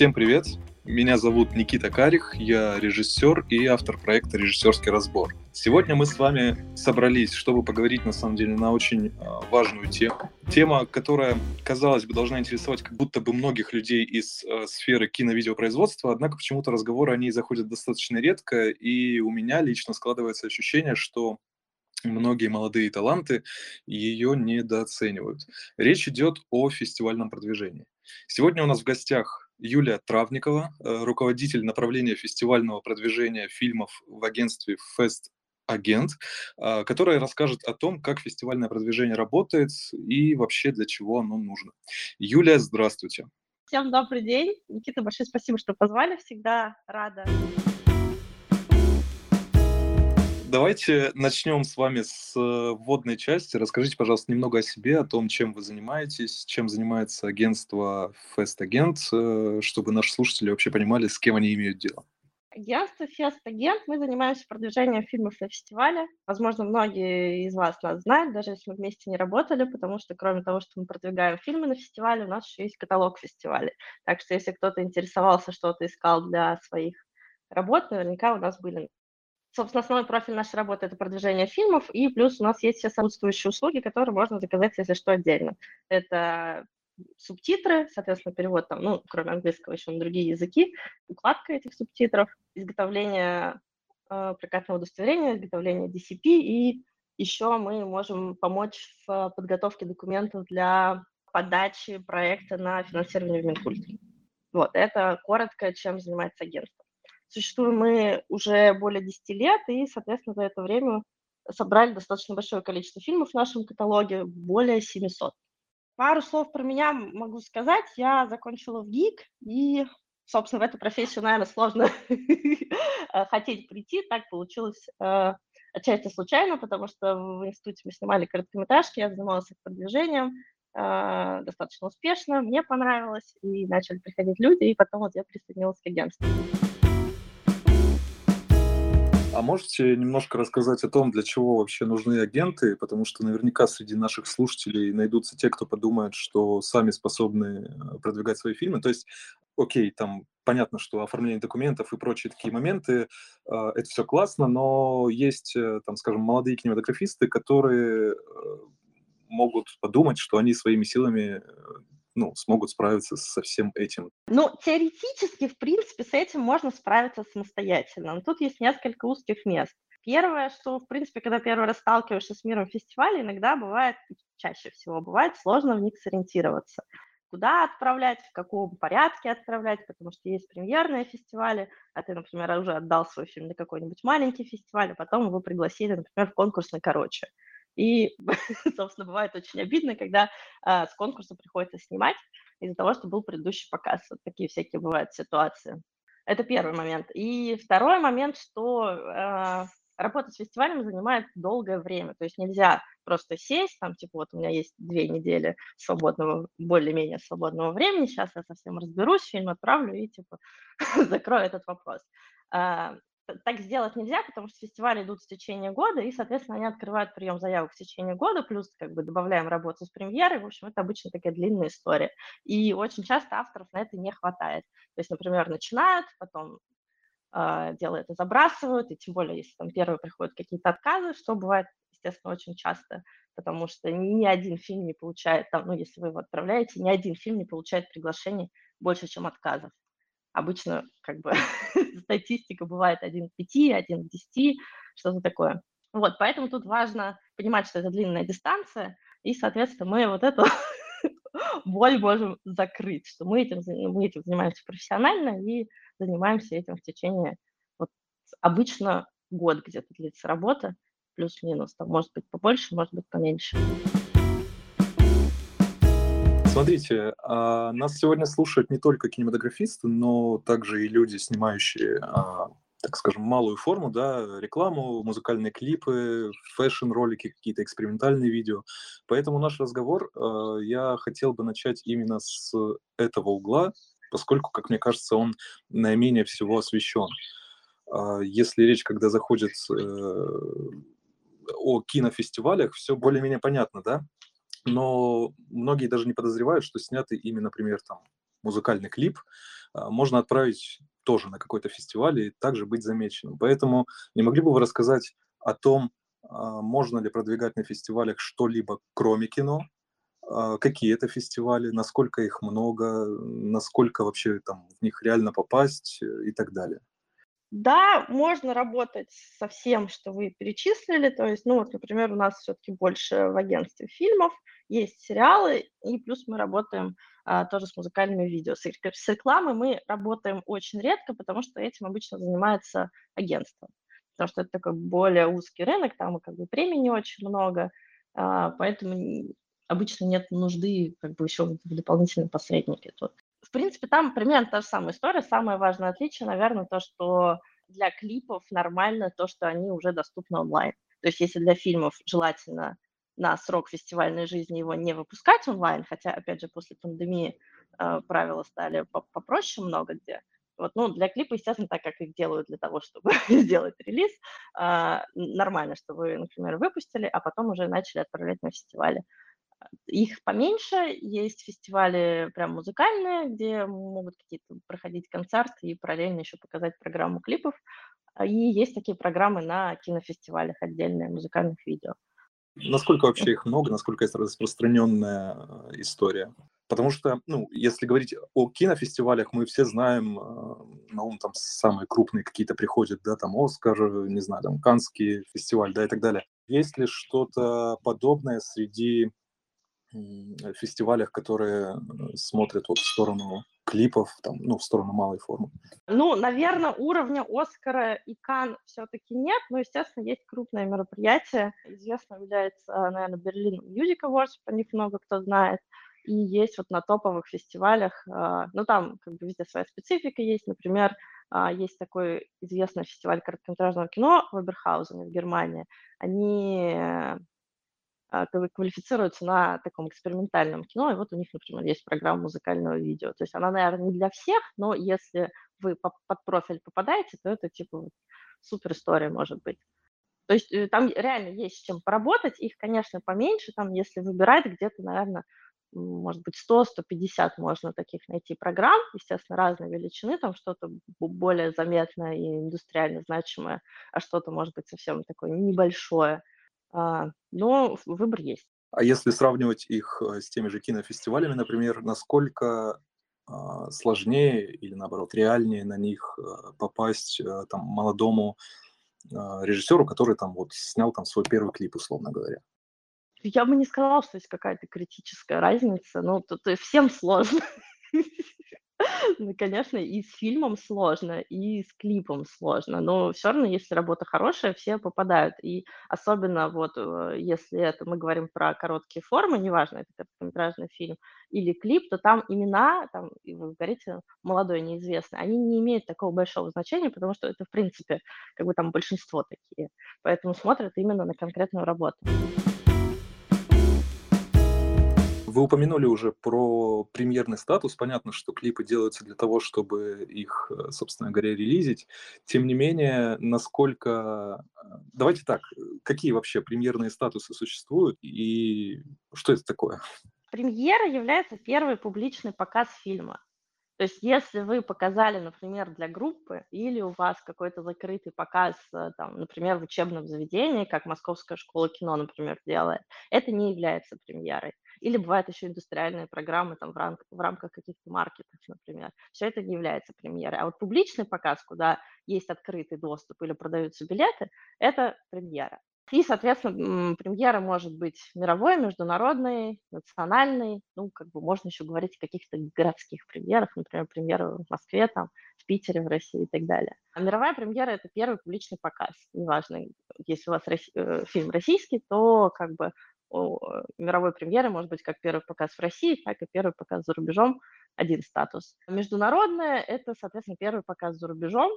Всем привет! Меня зовут Никита Карих, я режиссер и автор проекта «Режиссерский разбор». Сегодня мы с вами собрались, чтобы поговорить, на самом деле, на очень э, важную тему. Тема, которая, казалось бы, должна интересовать как будто бы многих людей из э, сферы кино-видеопроизводства, однако почему-то разговоры о ней заходят достаточно редко, и у меня лично складывается ощущение, что многие молодые таланты ее недооценивают. Речь идет о фестивальном продвижении. Сегодня у нас в гостях Юлия Травникова, э, руководитель направления фестивального продвижения фильмов в агентстве Fest Агент, а, которая расскажет о том, как фестивальное продвижение работает и вообще для чего оно нужно. Юлия, здравствуйте. Всем добрый день. Никита, большое спасибо, что позвали. Всегда рада. Давайте начнем с вами с э, вводной части. Расскажите, пожалуйста, немного о себе, о том, чем вы занимаетесь, чем занимается агентство Fest Agent, э, чтобы наши слушатели вообще понимали, с кем они имеют дело. Агентство Fest Agent, мы занимаемся продвижением фильмов на фестивале. Возможно, многие из вас нас знают, даже если мы вместе не работали, потому что кроме того, что мы продвигаем фильмы на фестивале, у нас еще есть каталог фестивалей. Так что если кто-то интересовался, что-то искал для своих работ, наверняка у нас были Собственно, основной профиль нашей работы – это продвижение фильмов, и плюс у нас есть все сопутствующие услуги, которые можно заказать, если что, отдельно. Это субтитры, соответственно, перевод там, ну, кроме английского, еще на другие языки, укладка этих субтитров, изготовление э, прокатного удостоверения, изготовление DCP, и еще мы можем помочь в подготовке документов для подачи проекта на финансирование в Минкульте. Вот, это коротко, чем занимается агентство. Существуем мы уже более 10 лет, и, соответственно, за это время собрали достаточно большое количество фильмов в нашем каталоге, более 700. Пару слов про меня могу сказать. Я закончила в ГИК, и, собственно, в эту профессию, наверное, сложно хотеть прийти. Так получилось э, отчасти случайно, потому что в институте мы снимали короткометражки, я занималась их продвижением, э, достаточно успешно, мне понравилось, и начали приходить люди, и потом вот я присоединилась к агентству. А можете немножко рассказать о том, для чего вообще нужны агенты? Потому что наверняка среди наших слушателей найдутся те, кто подумает, что сами способны э, продвигать свои фильмы. То есть, окей, там понятно, что оформление документов и прочие такие моменты, э, это все классно, но есть, э, там, скажем, молодые кинематографисты, которые могут подумать, что они своими силами ну, смогут справиться со всем этим? Ну, теоретически, в принципе, с этим можно справиться самостоятельно. Но тут есть несколько узких мест. Первое, что, в принципе, когда первый раз сталкиваешься с миром фестиваля, иногда бывает, чаще всего бывает сложно в них сориентироваться. Куда отправлять, в каком порядке отправлять, потому что есть премьерные фестивали, а ты, например, уже отдал свой фильм на какой-нибудь маленький фестиваль, а потом его пригласили, например, в конкурсный короче. И, собственно, бывает очень обидно, когда а, с конкурса приходится снимать из-за того, что был предыдущий показ. Вот такие всякие бывают ситуации. Это первый момент. И второй момент, что э, работа с фестивалем занимает долгое время. То есть нельзя просто сесть, там, типа, вот у меня есть две недели свободного, более-менее свободного времени, сейчас я совсем разберусь, фильм отправлю и, типа, закрою этот вопрос так сделать нельзя, потому что фестивали идут в течение года, и, соответственно, они открывают прием заявок в течение года, плюс как бы добавляем работу с премьерой. В общем, это обычно такая длинная история. И очень часто авторов на это не хватает. То есть, например, начинают, потом э, дело это забрасывают, и тем более, если там первые приходят какие-то отказы, что бывает, естественно, очень часто, потому что ни один фильм не получает, там, ну, если вы его отправляете, ни один фильм не получает приглашений больше, чем отказов. Обычно как бы статистика бывает 1 к 5, 1 к 10, что-то такое. Вот, поэтому тут важно понимать, что это длинная дистанция, и, соответственно, мы вот эту боль можем закрыть, что мы этим, мы этим занимаемся профессионально и занимаемся этим в течение, вот, обычно год где-то длится работа, плюс-минус, там может быть побольше, может быть поменьше. Смотрите, а, нас сегодня слушают не только кинематографисты, но также и люди, снимающие, а, так скажем, малую форму, да, рекламу, музыкальные клипы, фэшн-ролики, какие-то экспериментальные видео. Поэтому наш разговор а, я хотел бы начать именно с этого угла, поскольку, как мне кажется, он наименее всего освещен. Если речь, когда заходит э, о кинофестивалях, все более-менее понятно, да? Но многие даже не подозревают, что сняты ими, например, там музыкальный клип, а, можно отправить тоже на какой-то фестиваль и также быть замеченным. Поэтому не могли бы вы рассказать о том, а, можно ли продвигать на фестивалях что-либо кроме кино, а, какие это фестивали, насколько их много, насколько вообще там в них реально попасть и так далее. Да, можно работать со всем, что вы перечислили. То есть, ну вот, например, у нас все-таки больше в агентстве фильмов, есть сериалы, и плюс мы работаем а, тоже с музыкальными видео. С, с рекламой мы работаем очень редко, потому что этим обычно занимается агентство. Потому что это такой более узкий рынок, там как бы премий не очень много, а, поэтому обычно нет нужды как бы еще в дополнительном посреднике тут. В принципе, там примерно та же самая история. Самое важное отличие, наверное, то, что для клипов нормально то, что они уже доступны онлайн. То есть если для фильмов желательно на срок фестивальной жизни его не выпускать онлайн, хотя, опять же, после пандемии э, правила стали попроще много где. Вот, ну, для клипа, естественно, так как их делают для того, чтобы сделать релиз, э, нормально, что вы, например, выпустили, а потом уже начали отправлять на фестивали. Их поменьше, есть фестивали прям музыкальные, где могут какие-то проходить концерты и параллельно еще показать программу клипов. И есть такие программы на кинофестивалях отдельные, музыкальных видео. Насколько вообще их много, насколько это распространенная э, история? Потому что, ну, если говорить о кинофестивалях, мы все знаем, э, на ум там самые крупные какие-то приходят, да, там Оскар, не знаю, там Канский фестиваль, да, и так далее. Есть ли что-то подобное среди фестивалях, которые э, смотрят вот в сторону клипов, там, ну, в сторону малой формы? Ну, наверное, уровня Оскара и Кан все-таки нет, но, естественно, есть крупное мероприятие. Известно является, наверное, Берлин Music Awards, про них много кто знает. И есть вот на топовых фестивалях, ну, там как бы везде своя специфика есть. Например, есть такой известный фестиваль короткометражного кино в Эберхаузене в Германии. Они квалифицируются на таком экспериментальном кино, и вот у них, например, есть программа музыкального видео. То есть она, наверное, не для всех, но если вы под профиль попадаете, то это типа супер история может быть. То есть э, там реально есть с чем поработать, их, конечно, поменьше, там, если выбирать, где-то, наверное, может быть, 100-150 можно таких найти программ, естественно, разной величины, там что-то более заметное и индустриально значимое, а что-то, может быть, совсем такое небольшое. А, но выбор есть. А если сравнивать их э, с теми же кинофестивалями, например, насколько а, сложнее или наоборот реальнее на них э, попасть э, там молодому а, режиссеру, который там вот снял там свой первый клип, условно говоря? Я бы не сказала, что есть какая-то критическая разница. Ну, то, то всем сложно. Ну, конечно, и с фильмом сложно, и с клипом сложно, но все равно, если работа хорошая, все попадают. И особенно вот, э, если это мы говорим про короткие формы, неважно, это короткометражный фильм или клип, то там имена, там, вы говорите, молодой, неизвестный, они не имеют такого большого значения, потому что это, в принципе, как бы там большинство такие. Поэтому смотрят именно на конкретную работу. Вы упомянули уже про премьерный статус. Понятно, что клипы делаются для того, чтобы их, э, собственно говоря, релизить. Тем не менее, насколько... Э, давайте так, какие вообще премьерные статусы существуют и что это такое? Премьера является первый публичный показ фильма. То есть если вы показали, например, для группы, или у вас какой-то закрытый показ, э, там, например, в учебном заведении, как Московская школа кино, например, делает, это не является премьерой. Или бывают еще индустриальные программы там, в, рам- в рамках каких-то маркетов, например. Все это не является премьерой. А вот публичный показ, куда есть открытый доступ или продаются билеты, это премьера. И, соответственно, премьера может быть мировой, международной, национальной. Ну, как бы можно еще говорить о каких-то городских премьерах, например, премьера в Москве, там, в Питере, в России и так далее. А мировая премьера – это первый публичный показ. Неважно, если у вас э, фильм российский, то как бы мировой премьеры может быть как первый показ в России, так и первый показ за рубежом, один статус. Международное – это, соответственно, первый показ за рубежом.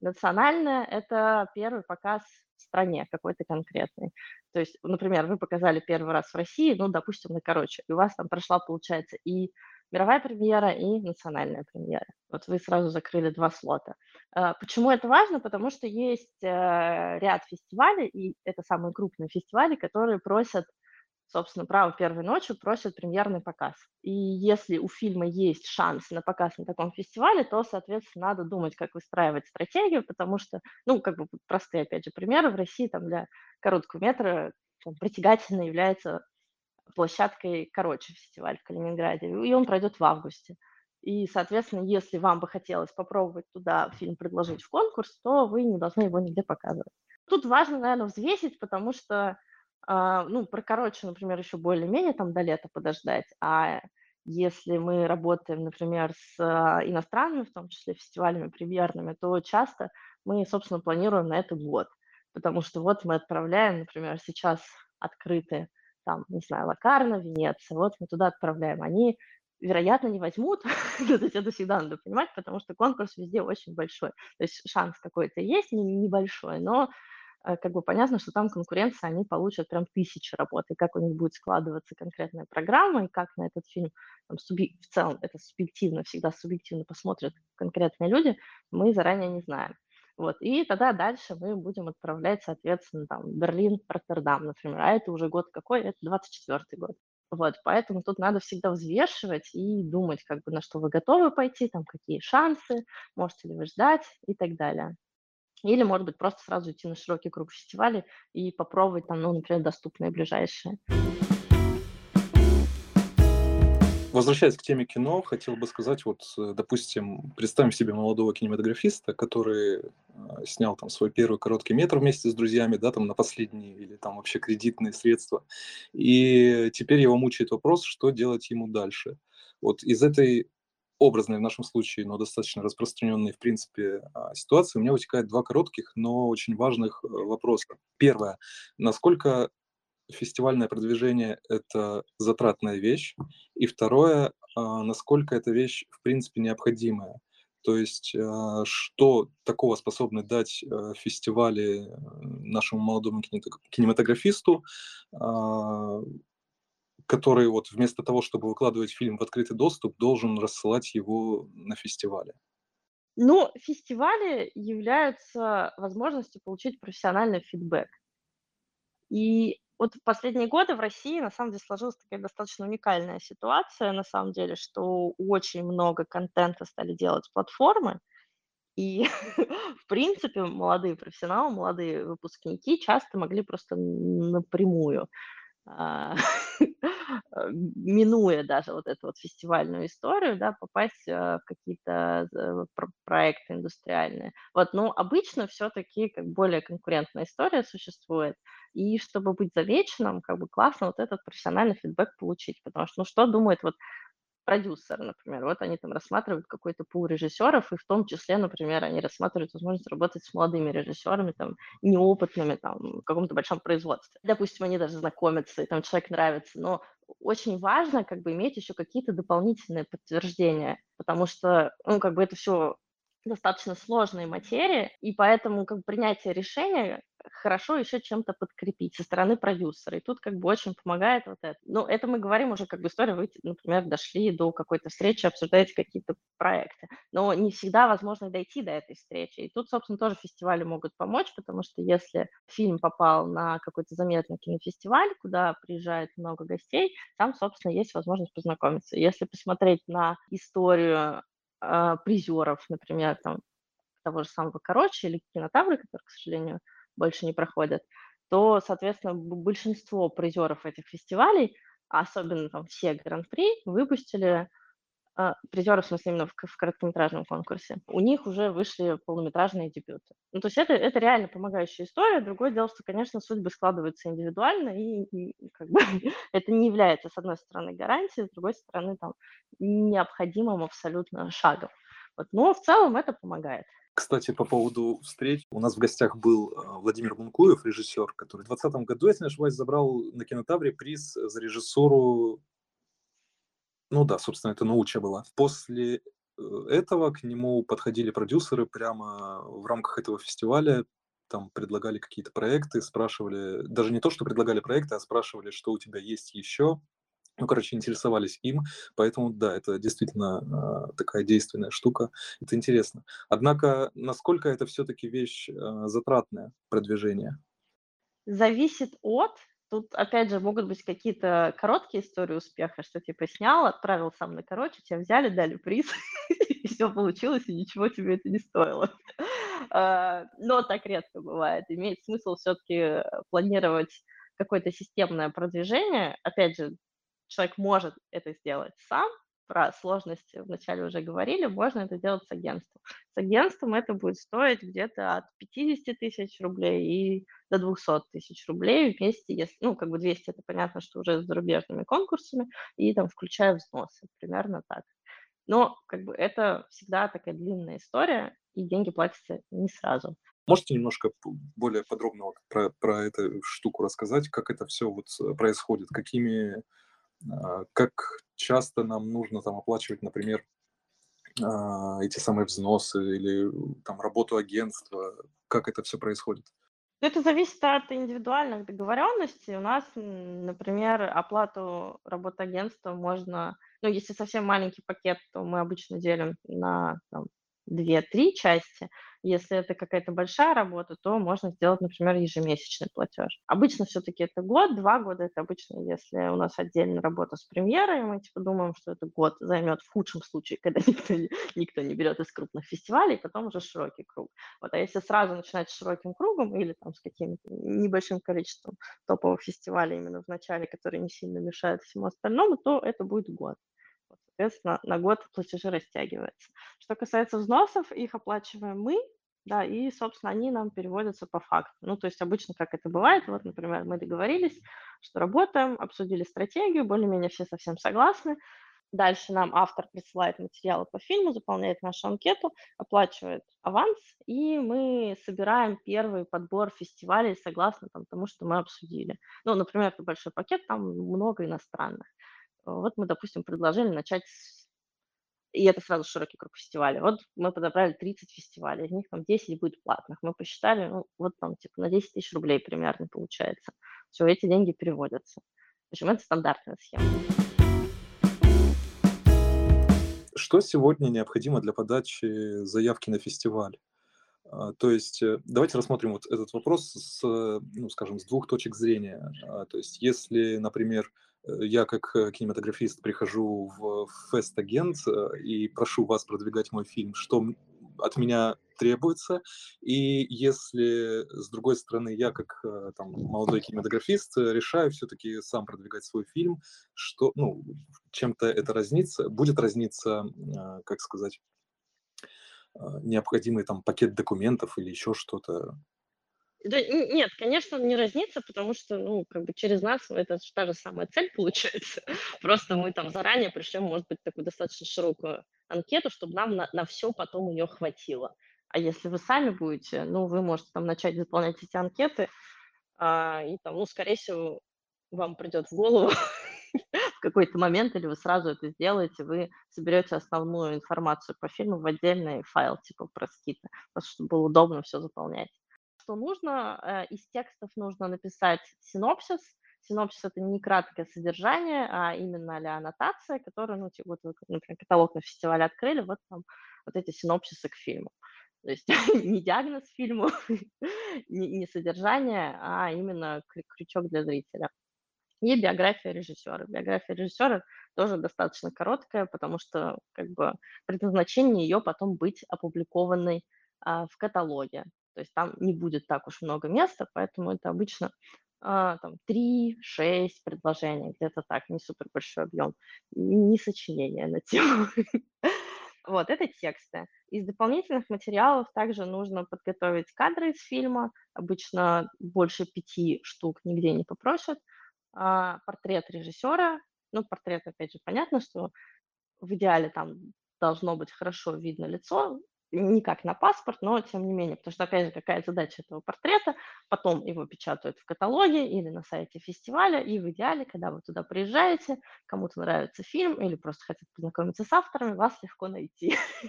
Национальное – это первый показ в стране какой-то конкретный. То есть, например, вы показали первый раз в России, ну, допустим, на короче, и у вас там прошла, получается, и мировая премьера и национальная премьера. Вот вы сразу закрыли два слота. А, почему это важно? Потому что есть э, ряд фестивалей, и это самые крупные фестивали, которые просят собственно, право первой ночи просят премьерный показ. И если у фильма есть шанс на показ на таком фестивале, то, соответственно, надо думать, как выстраивать стратегию, потому что, ну, как бы простые, опять же, примеры в России там для короткого метра там, притягательно является площадкой «Короче» фестиваль в Калининграде, и он пройдет в августе. И, соответственно, если вам бы хотелось попробовать туда фильм предложить в конкурс, то вы не должны его нигде показывать. Тут важно, наверное, взвесить, потому что, э, ну, про короче, например, еще более-менее там до лета подождать, а если мы работаем, например, с э, иностранными, в том числе фестивалями премьерными, то часто мы, собственно, планируем на это год, потому что вот мы отправляем, например, сейчас открыты там, не знаю, Лакарна, Венеция, вот мы туда отправляем. Они вероятно, не возьмут. то есть это всегда надо понимать, потому что конкурс везде очень большой. То есть шанс какой-то есть, небольшой, но э, как бы понятно, что там конкуренция, они получат прям тысячи работ, и как у них будет складываться конкретная программа, и как на этот фильм там, субъ... в целом это субъективно, всегда субъективно посмотрят конкретные люди, мы заранее не знаем. Вот, и тогда дальше мы будем отправлять, соответственно, там, Берлин, Роттердам, например, а это уже год какой? Это 24 год. Вот, поэтому тут надо всегда взвешивать и думать, как бы на что вы готовы пойти, там какие шансы, можете ли вы ждать и так далее. Или, может быть, просто сразу идти на широкий круг фестивалей и попробовать там, ну, например, доступные ближайшие. Возвращаясь к теме кино, хотел бы сказать, вот, э, допустим, представим себе молодого кинематографиста, который э, снял там свой первый короткий метр вместе с друзьями, да, там на последние или там вообще кредитные средства, и теперь его мучает вопрос, что делать ему дальше. Вот из этой образной в нашем случае, но достаточно распространенной, в принципе, а, ситуации, у меня вытекает два коротких, но очень важных э, вопроса. Первое. Насколько фестивальное продвижение – это затратная вещь, и второе, а, насколько эта вещь, в принципе, необходимая. То есть, а, что такого способны дать а, фестивали нашему молодому кинематографисту, который вот вместо того, чтобы выкладывать фильм в открытый доступ, должен рассылать его на фестивале? Ну, фестивали являются возможностью получить профессиональный фидбэк. И вот в последние годы в России на самом деле сложилась такая достаточно уникальная ситуация, на самом деле, что очень много контента стали делать платформы, и, в принципе, молодые профессионалы, молодые выпускники часто могли просто напрямую а, минуя даже вот эту вот фестивальную историю, да, попасть а, в какие-то э, проекты индустриальные. Вот, но обычно все-таки как более конкурентная история существует, и чтобы быть замеченным, как бы классно вот этот профессиональный фидбэк получить, потому что, ну, что думает вот продюсер, например. Вот они там рассматривают какой-то пул режиссеров, и в том числе, например, они рассматривают возможность работать с молодыми режиссерами, там, неопытными, там, в каком-то большом производстве. Допустим, они даже знакомятся, и там человек нравится, но очень важно как бы иметь еще какие-то дополнительные подтверждения, потому что, ну, как бы это все достаточно сложная материя, и поэтому как принятие решения хорошо еще чем-то подкрепить со стороны продюсера. И тут как бы очень помогает вот это. Ну, это мы говорим уже как бы история, вы, например, дошли до какой-то встречи, обсуждаете какие-то проекты. Но не всегда возможно дойти до этой встречи. И тут, собственно, тоже фестивали могут помочь, потому что если фильм попал на какой-то заметный кинофестиваль, куда приезжает много гостей, там, собственно, есть возможность познакомиться. Если посмотреть на историю э, призеров, например, там, того же самого Короче или Кинотавры, которые, к сожалению, больше не проходят, то, соответственно, большинство призеров этих фестивалей, особенно там все гран-при, выпустили э, призеры, в смысле, именно в, в короткометражном конкурсе, у них уже вышли полнометражные дебюты. Ну, то есть это, это реально помогающая история. Другое дело, что, конечно, судьбы складываются индивидуально, и, и как бы это не является, с одной стороны, гарантией, с другой стороны, там, необходимым абсолютно шагом. Вот. Но в целом это помогает. Кстати, по поводу встреч, у нас в гостях был э, Владимир Бункуев, режиссер, который в 2020 году, если не ошибаюсь, забрал на кинотавре приз за режиссуру, ну да, собственно, это науча была. После э, этого к нему подходили продюсеры прямо в рамках этого фестиваля, там предлагали какие-то проекты, спрашивали, даже не то, что предлагали проекты, а спрашивали, что у тебя есть еще, ну, короче, интересовались им, поэтому, да, это действительно э, такая действенная штука, это интересно. Однако, насколько это все-таки вещь э, затратная, продвижение? Зависит от, Тут, опять же, могут быть какие-то короткие истории успеха, что типа снял, отправил сам на короче, тебя взяли, дали приз, и все получилось, и ничего тебе это не стоило. А, но так редко бывает. Имеет смысл все-таки планировать какое-то системное продвижение. Опять же, человек может это сделать сам, про сложности вначале уже говорили, можно это делать с агентством. С агентством это будет стоить где-то от 50 тысяч рублей и до 200 тысяч рублей вместе, если, ну, как бы 200 это понятно, что уже с зарубежными конкурсами, и там включая взносы, примерно так. Но как бы это всегда такая длинная история, и деньги платятся не сразу. Можете немножко более подробно вот про, про эту штуку рассказать, как это все вот э, происходит, какими как часто нам нужно там оплачивать, например, а, эти самые взносы или там работу агентства, как это все происходит? Это зависит от индивидуальных договоренностей. У нас, например, оплату работы агентства можно, ну, если совсем маленький пакет, то мы обычно делим на там, 2-3 части. Если это какая-то большая работа, то можно сделать, например, ежемесячный платеж. Обычно все-таки это год, два года. Это обычно, если у нас отдельная работа с премьерой, мы типа думаем, что это год займет в худшем случае, когда никто, никто не берет из крупных фестивалей, потом уже широкий круг. Вот, а если сразу начинать с широким кругом или там с каким-то небольшим количеством топовых фестивалей именно в начале, которые не сильно мешают всему остальному, то это будет год соответственно, на год платежи растягиваются. Что касается взносов, их оплачиваем мы, да, и, собственно, они нам переводятся по факту. Ну, то есть обычно как это бывает, вот, например, мы договорились, что работаем, обсудили стратегию, более-менее все совсем согласны, Дальше нам автор присылает материалы по фильму, заполняет нашу анкету, оплачивает аванс, и мы собираем первый подбор фестивалей согласно там, тому, что мы обсудили. Ну, например, это большой пакет, там много иностранных. Вот мы, допустим, предложили начать с... И это сразу широкий круг фестивалей. Вот мы подобрали 30 фестивалей, из них там 10 будет платных. Мы посчитали, ну, вот там типа на 10 тысяч рублей примерно получается. Все, эти деньги переводятся. В общем, это стандартная схема. Что сегодня необходимо для подачи заявки на фестиваль? А, то есть э, давайте рассмотрим вот этот вопрос с, ну, скажем, с двух точек зрения. А, то есть если, например, я как э, кинематографист прихожу в фест-агент э, и прошу вас продвигать мой фильм, что от меня требуется. И если, с другой стороны, я как там, молодой кинематографист решаю все-таки сам продвигать свой фильм, что, ну, чем-то это разнится, будет разниться, как сказать, необходимый там пакет документов или еще что-то. Да, нет, конечно, не разнится, потому что, ну, как бы через нас это же та же самая цель получается. Просто мы там заранее пришлем, может быть, такую достаточно широкую анкету, чтобы нам на, на все потом ее хватило. А если вы сами будете, ну, вы можете там начать заполнять эти анкеты, а, и там, ну, скорее всего, вам придет в голову в какой-то момент, или вы сразу это сделаете, вы соберете основную информацию по фильму в отдельный файл, типа проскита, просто чтобы было удобно все заполнять что нужно. Э, из текстов нужно написать синопсис. Синопсис – это не краткое содержание, а именно а аннотация, которая, ну, типа, вот например, каталог на фестивале открыли, вот там вот эти синопсисы к фильму. То есть не диагноз фильму, не, не содержание, а именно крючок для зрителя. И биография режиссера. Биография режиссера тоже достаточно короткая, потому что как бы предназначение ее потом быть опубликованной а, в каталоге. То есть там не будет так уж много места, поэтому это обычно а, там 3-6 предложений, где-то так, не супер большой объем, не сочинение на тему. Вот, это тексты. Из дополнительных материалов также нужно подготовить кадры из фильма. Обычно больше пяти штук нигде не попросят. А, портрет режиссера. Ну, портрет, опять же, понятно, что в идеале там должно быть хорошо видно лицо, не как на паспорт, но тем не менее, потому что, опять же, какая задача этого портрета, потом его печатают в каталоге или на сайте фестиваля, и в идеале, когда вы туда приезжаете, кому-то нравится фильм или просто хотят познакомиться с авторами, вас легко найти.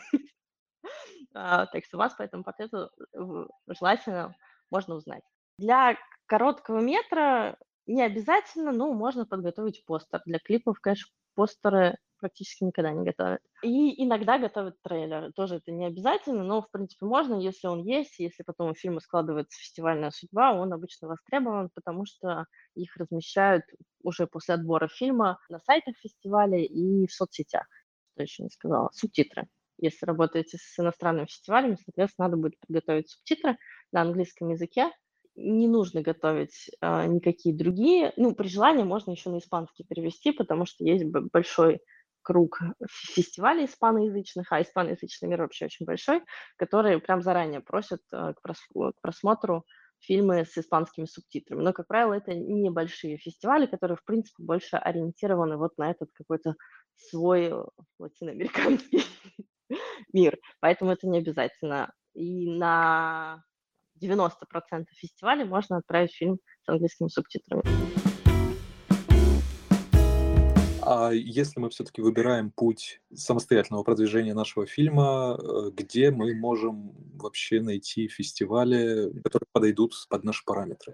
А, так что вас по этому портрету желательно можно узнать. Для короткого метра Не обязательно, но можно подготовить постер. Для клипов, конечно, постеры практически никогда не готовят. И иногда готовят трейлеры. Тоже это не обязательно, но, в принципе, можно, если он есть, если потом у фильма складывается фестивальная судьба, он обычно востребован, потому что их размещают уже после отбора фильма на сайтах фестиваля и в соцсетях. Что еще не сказала? Субтитры. Если работаете с иностранными фестивалями, соответственно, надо будет подготовить субтитры на английском языке, не нужно готовить а, никакие другие. Ну, при желании можно еще на испанский перевести, потому что есть большой круг фестивалей испаноязычных, а испаноязычный мир вообще очень большой, которые прям заранее просят а, к, прос к просмотру фильмы с испанскими субтитрами. Но, как правило, это небольшие фестивали, которые, в принципе, больше ориентированы вот на этот какой-то свой латиноамериканский мир. Поэтому это не обязательно. И на 90% фестивалей можно отправить фильм с английскими субтитрами. А если мы все-таки выбираем путь самостоятельного продвижения нашего фильма, э, где мы можем вообще найти фестивали, которые подойдут под наши параметры?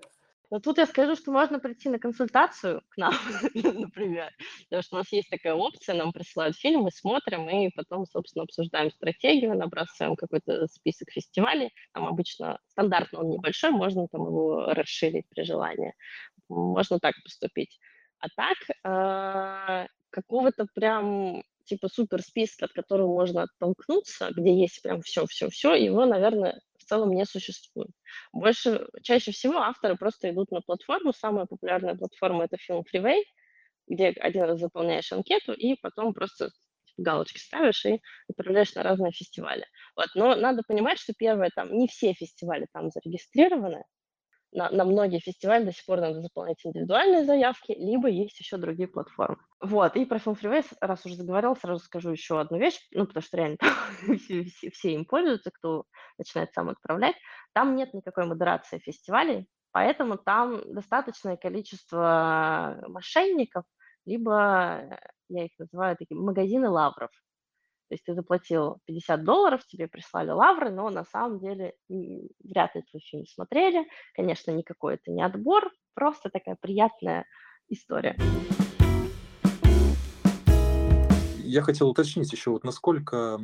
Но тут я скажу, что можно прийти на консультацию к нам, например, потому что у нас есть такая опция, нам присылают фильм, мы смотрим, и потом, собственно, обсуждаем стратегию, набрасываем какой-то список фестивалей. Там обычно стандартно он небольшой, можно там его расширить при желании. Можно так поступить. А так, э, какого-то прям типа супер списка, от которого можно оттолкнуться, где есть прям все-все-все, его, наверное, целом не существует. Больше, чаще всего авторы просто идут на платформу. Самая популярная платформа – это Film Freeway, где один раз заполняешь анкету и потом просто галочки ставишь и отправляешь на разные фестивали. Вот. Но надо понимать, что первое, там не все фестивали там зарегистрированы, на, на многие фестивали до сих пор надо заполнять индивидуальные заявки, либо есть еще другие платформы. Вот, и про Film Freeway, раз уже заговорил, сразу скажу еще одну вещь, ну, потому что реально все, им пользуются, кто начинает сам отправлять. Там нет никакой модерации фестивалей, поэтому там достаточное количество мошенников, либо я их называю такие магазины лавров. То есть ты заплатил 50 долларов, тебе прислали лавры, но на самом деле вряд ли твой фильм смотрели. Конечно, никакой это не отбор, просто такая приятная история. Я хотел уточнить еще, вот насколько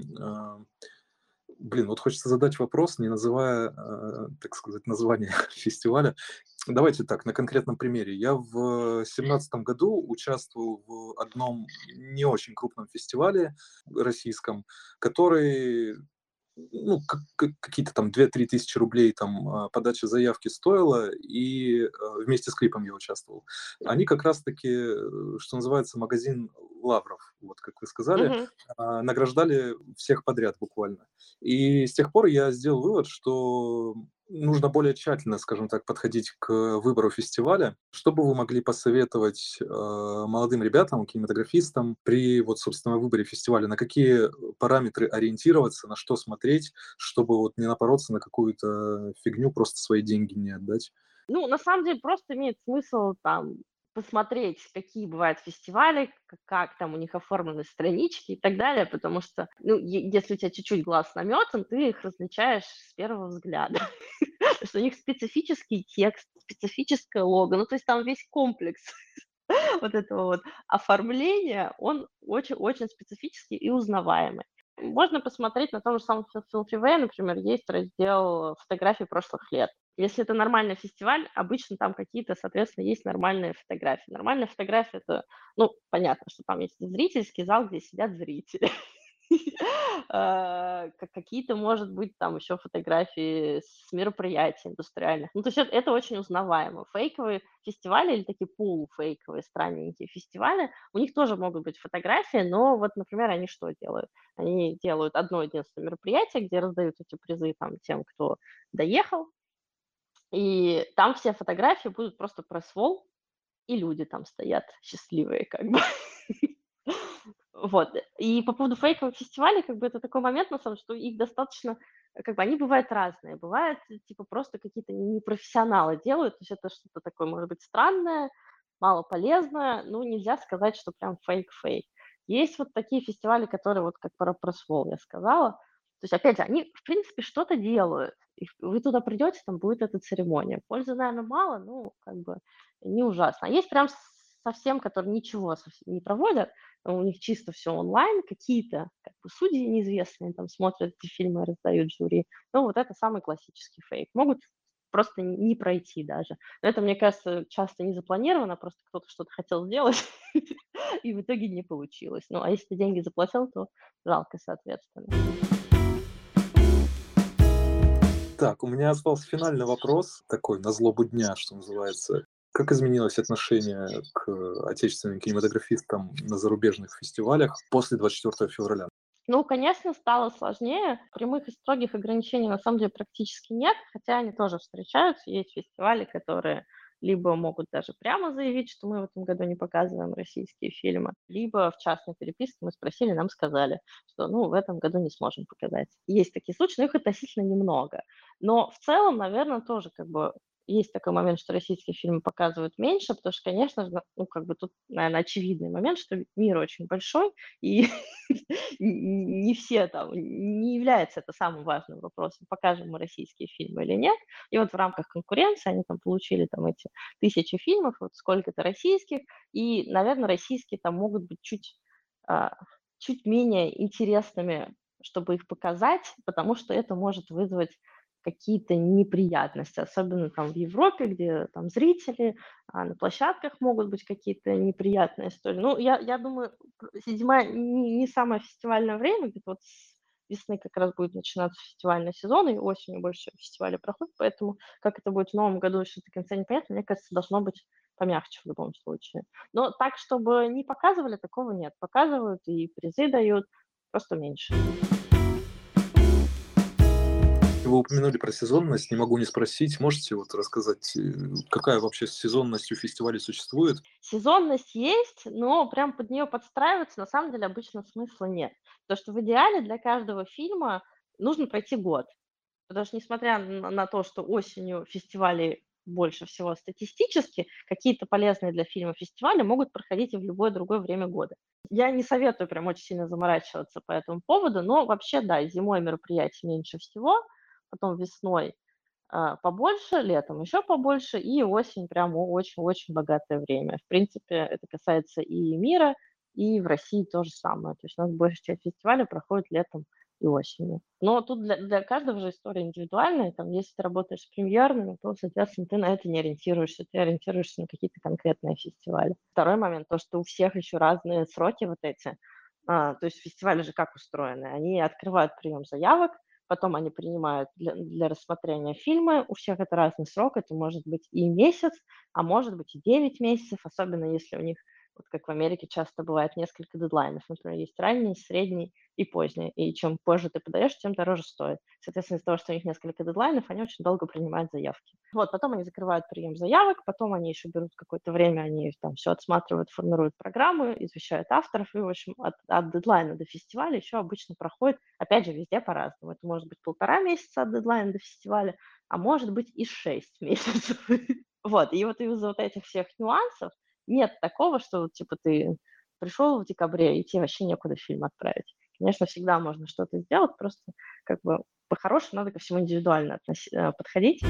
блин, вот хочется задать вопрос, не называя, э, так сказать, название фестиваля. Давайте так, на конкретном примере. Я в семнадцатом году участвовал в одном не очень крупном фестивале российском, который ну, как, какие-то там 2-3 тысячи рублей там а, подача заявки стоила, и э, вместе с клипом я участвовал. Они как раз-таки, э, что называется, магазин лавров, вот как вы сказали, mm-hmm. награждали всех подряд буквально. И с тех пор я сделал вывод, что нужно более тщательно, скажем так, подходить к выбору фестиваля. Что бы вы могли посоветовать э, молодым ребятам, кинематографистам при, вот, собственно, выборе фестиваля? На какие параметры ориентироваться, на что смотреть, чтобы вот не напороться на какую-то фигню, просто свои деньги не отдать? Ну, на самом деле, просто имеет смысл там посмотреть, какие бывают фестивали, как, как там у них оформлены странички и так далее, потому что, ну, если у тебя чуть-чуть глаз наметан, ты их различаешь с первого взгляда. Что у них специфический текст, специфическое лого, ну, то есть там весь комплекс вот этого вот оформления, он очень-очень специфический и узнаваемый. Можно посмотреть на том же самом Freeway, например, есть раздел фотографий прошлых лет. Если это нормальный фестиваль, обычно там какие-то, соответственно, есть нормальные фотографии. Нормальная фотография – это, ну, понятно, что там есть зрительский зал, где сидят зрители. А, какие-то, может быть, там еще фотографии с мероприятий индустриальных. Ну, то есть это очень узнаваемо. Фейковые фестивали или такие полуфейковые странненькие фестивали, у них тоже могут быть фотографии, но вот, например, они что делают? Они делают одно единственное мероприятие, где раздают эти призы там тем, кто доехал, и там все фотографии будут просто пресс-волл, и люди там стоят счастливые как бы. Вот. И по поводу фейковых фестивалей, как бы это такой момент, на самом деле, что их достаточно, как бы они бывают разные. Бывают, типа, просто какие-то непрофессионалы делают, то есть это что-то такое, может быть, странное, мало полезное, ну, нельзя сказать, что прям фейк-фейк. Есть вот такие фестивали, которые вот как про просвол я сказала. То есть, опять же, они, в принципе, что-то делают. И вы туда придете, там будет эта церемония. Пользы, наверное, мало, ну, как бы не ужасно. А есть прям совсем, которые ничего совсем не проводят, у них чисто все онлайн, какие-то как бы судьи неизвестные там смотрят эти фильмы, раздают жюри. Ну, вот это самый классический фейк. Могут просто не пройти даже. Но это, мне кажется, часто не запланировано, просто кто-то что-то хотел сделать, и в итоге не получилось. Ну, а если ты деньги заплатил, то жалко, соответственно. Так, у меня остался финальный вопрос, такой на злобу дня, что называется. Как изменилось отношение к отечественным кинематографистам на зарубежных фестивалях после 24 февраля? Ну, конечно, стало сложнее. Прямых и строгих ограничений на самом деле практически нет, хотя они тоже встречаются. Есть фестивали, которые либо могут даже прямо заявить, что мы в этом году не показываем российские фильмы, либо в частной переписке мы спросили, нам сказали, что ну, в этом году не сможем показать. Есть такие случаи, но их относительно немного. Но в целом, наверное, тоже как бы есть такой момент, что российские фильмы показывают меньше, потому что, конечно, ну, как бы тут, наверное, очевидный момент, что мир очень большой, и не все там, не является это самым важным вопросом, покажем мы российские фильмы или нет. И вот в рамках конкуренции они там получили там эти тысячи фильмов, вот сколько-то российских, и, наверное, российские там могут быть чуть, а, чуть менее интересными, чтобы их показать, потому что это может вызвать какие-то неприятности, особенно там в Европе, где там зрители, а на площадках могут быть какие-то неприятные истории. Ну, я, я думаю, зима не, не самое фестивальное время, где-то вот с весны как раз будет начинаться фестивальный сезон, и осенью больше фестивали проходят, поэтому как это будет в новом году, еще до конца непонятно, мне кажется, должно быть помягче в любом случае. Но так, чтобы не показывали, такого нет. Показывают и призы дают, просто меньше. Вы упомянули про сезонность, не могу не спросить. Можете вот рассказать, э, какая вообще сезонность у фестиваля существует? Сезонность есть, но прям под нее подстраиваться на самом деле обычно смысла нет. Потому что в идеале для каждого фильма нужно пройти год. Потому что несмотря на то, что осенью фестивали больше всего статистически, какие-то полезные для фильма фестивали могут проходить и в любое другое время года. Я не советую прям очень сильно заморачиваться по этому поводу, но вообще, да, зимой мероприятий меньше всего – потом весной а, побольше, летом еще побольше, и осень прям очень-очень богатое время. В принципе, это касается и мира, и в России то же самое. То есть у нас большая часть фестиваля проходит летом и осенью. Но тут для, для каждого же история индивидуальная. Там, если ты работаешь с премьерными, то, соответственно, ты на это не ориентируешься, ты ориентируешься на какие-то конкретные фестивали. Второй момент, то, что у всех еще разные сроки вот эти. А, то есть фестивали же как устроены? Они открывают прием заявок, потом они принимают для, для рассмотрения фильмы. У всех это разный срок, это может быть и месяц, а может быть и 9 месяцев, особенно если у них вот как в Америке часто бывает несколько дедлайнов. Например, есть ранний, средний и поздний. И чем позже ты подаешь, тем дороже стоит. Соответственно, из-за того, что у них несколько дедлайнов, они очень долго принимают заявки. Вот, потом они закрывают прием заявок, потом они еще берут какое-то время, они там все отсматривают, формируют программы, извещают авторов. И, в общем, от, от дедлайна до фестиваля еще обычно проходит, опять же, везде по-разному. Это может быть полтора месяца от дедлайна до фестиваля, а может быть и шесть месяцев. Вот, и вот из-за вот этих всех нюансов нет такого, что типа ты пришел в декабре, и тебе вообще некуда фильм отправить. Конечно, всегда можно что-то сделать, просто как бы по-хорошему надо ко всему индивидуально относ... Э, подходить.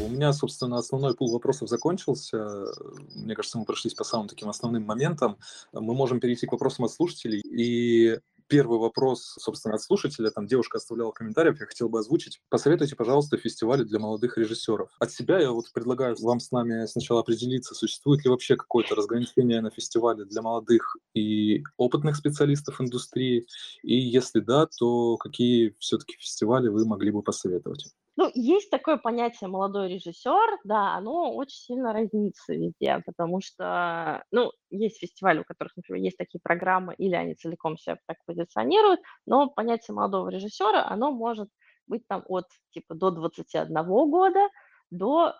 У меня, собственно, основной пул вопросов закончился. Мне кажется, мы прошлись по самым таким основным моментам. Мы можем перейти к вопросам от слушателей. И первый вопрос, собственно, от слушателя, там девушка оставляла комментариев, я хотел бы озвучить. Посоветуйте, пожалуйста, фестивали для молодых режиссеров. От себя я вот предлагаю вам с нами сначала определиться, существует ли вообще какое-то разграничение на фестивале для молодых и опытных специалистов индустрии, и если да, то какие все-таки фестивали вы могли бы посоветовать? Ну, есть такое понятие молодой режиссер, да, оно очень сильно разнится везде, потому что, ну, есть фестивали, у которых, например, есть такие программы, или они целиком себя так позиционируют, но понятие молодого режиссера, оно может быть там от, типа, до 21 года до,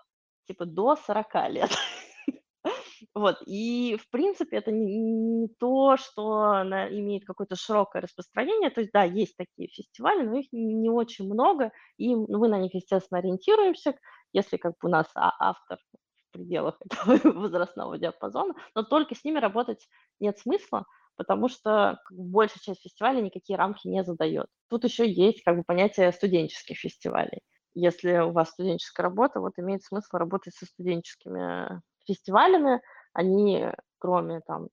типа, до 40 лет. Вот, и, в принципе, это не, не то, что она имеет какое-то широкое распространение. То есть, да, есть такие фестивали, но их не очень много, и мы на них, естественно, ориентируемся, если как бы у нас а, автор в пределах этого возрастного диапазона, но только с ними работать нет смысла, потому что большая часть фестивалей никакие рамки не задает. Тут еще есть как бы понятие студенческих фестивалей. Если у вас студенческая работа, вот имеет смысл работать со студенческими фестивалями. Они, кроме там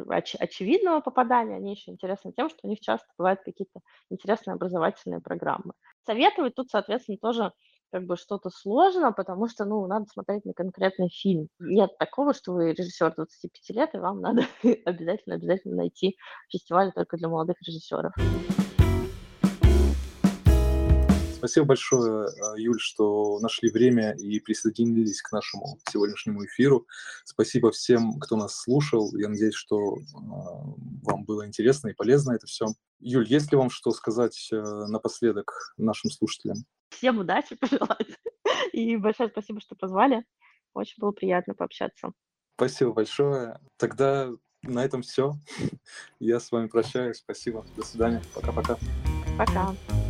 оч- очевидного попадания, они еще интересны тем, что у них часто бывают какие-то интересные образовательные программы. Советовать тут, соответственно, тоже как бы что-то сложно, потому что, ну, надо смотреть на конкретный фильм. Нет такого, что вы режиссер 25 лет, и вам надо обязательно-обязательно найти фестиваль только для молодых режиссеров. Спасибо большое, э, Юль, что нашли время и присоединились к нашему сегодняшнему эфиру. Спасибо всем, кто нас слушал. Я надеюсь, что э, вам было интересно и полезно это все. Юль, есть ли вам что сказать э, напоследок нашим слушателям? Всем удачи пожелать. И большое спасибо, что позвали. Очень было приятно пообщаться. Спасибо большое. Тогда на этом все. Я с вами прощаюсь. Спасибо. До свидания. Пока-пока. Пока. -пока. Пока.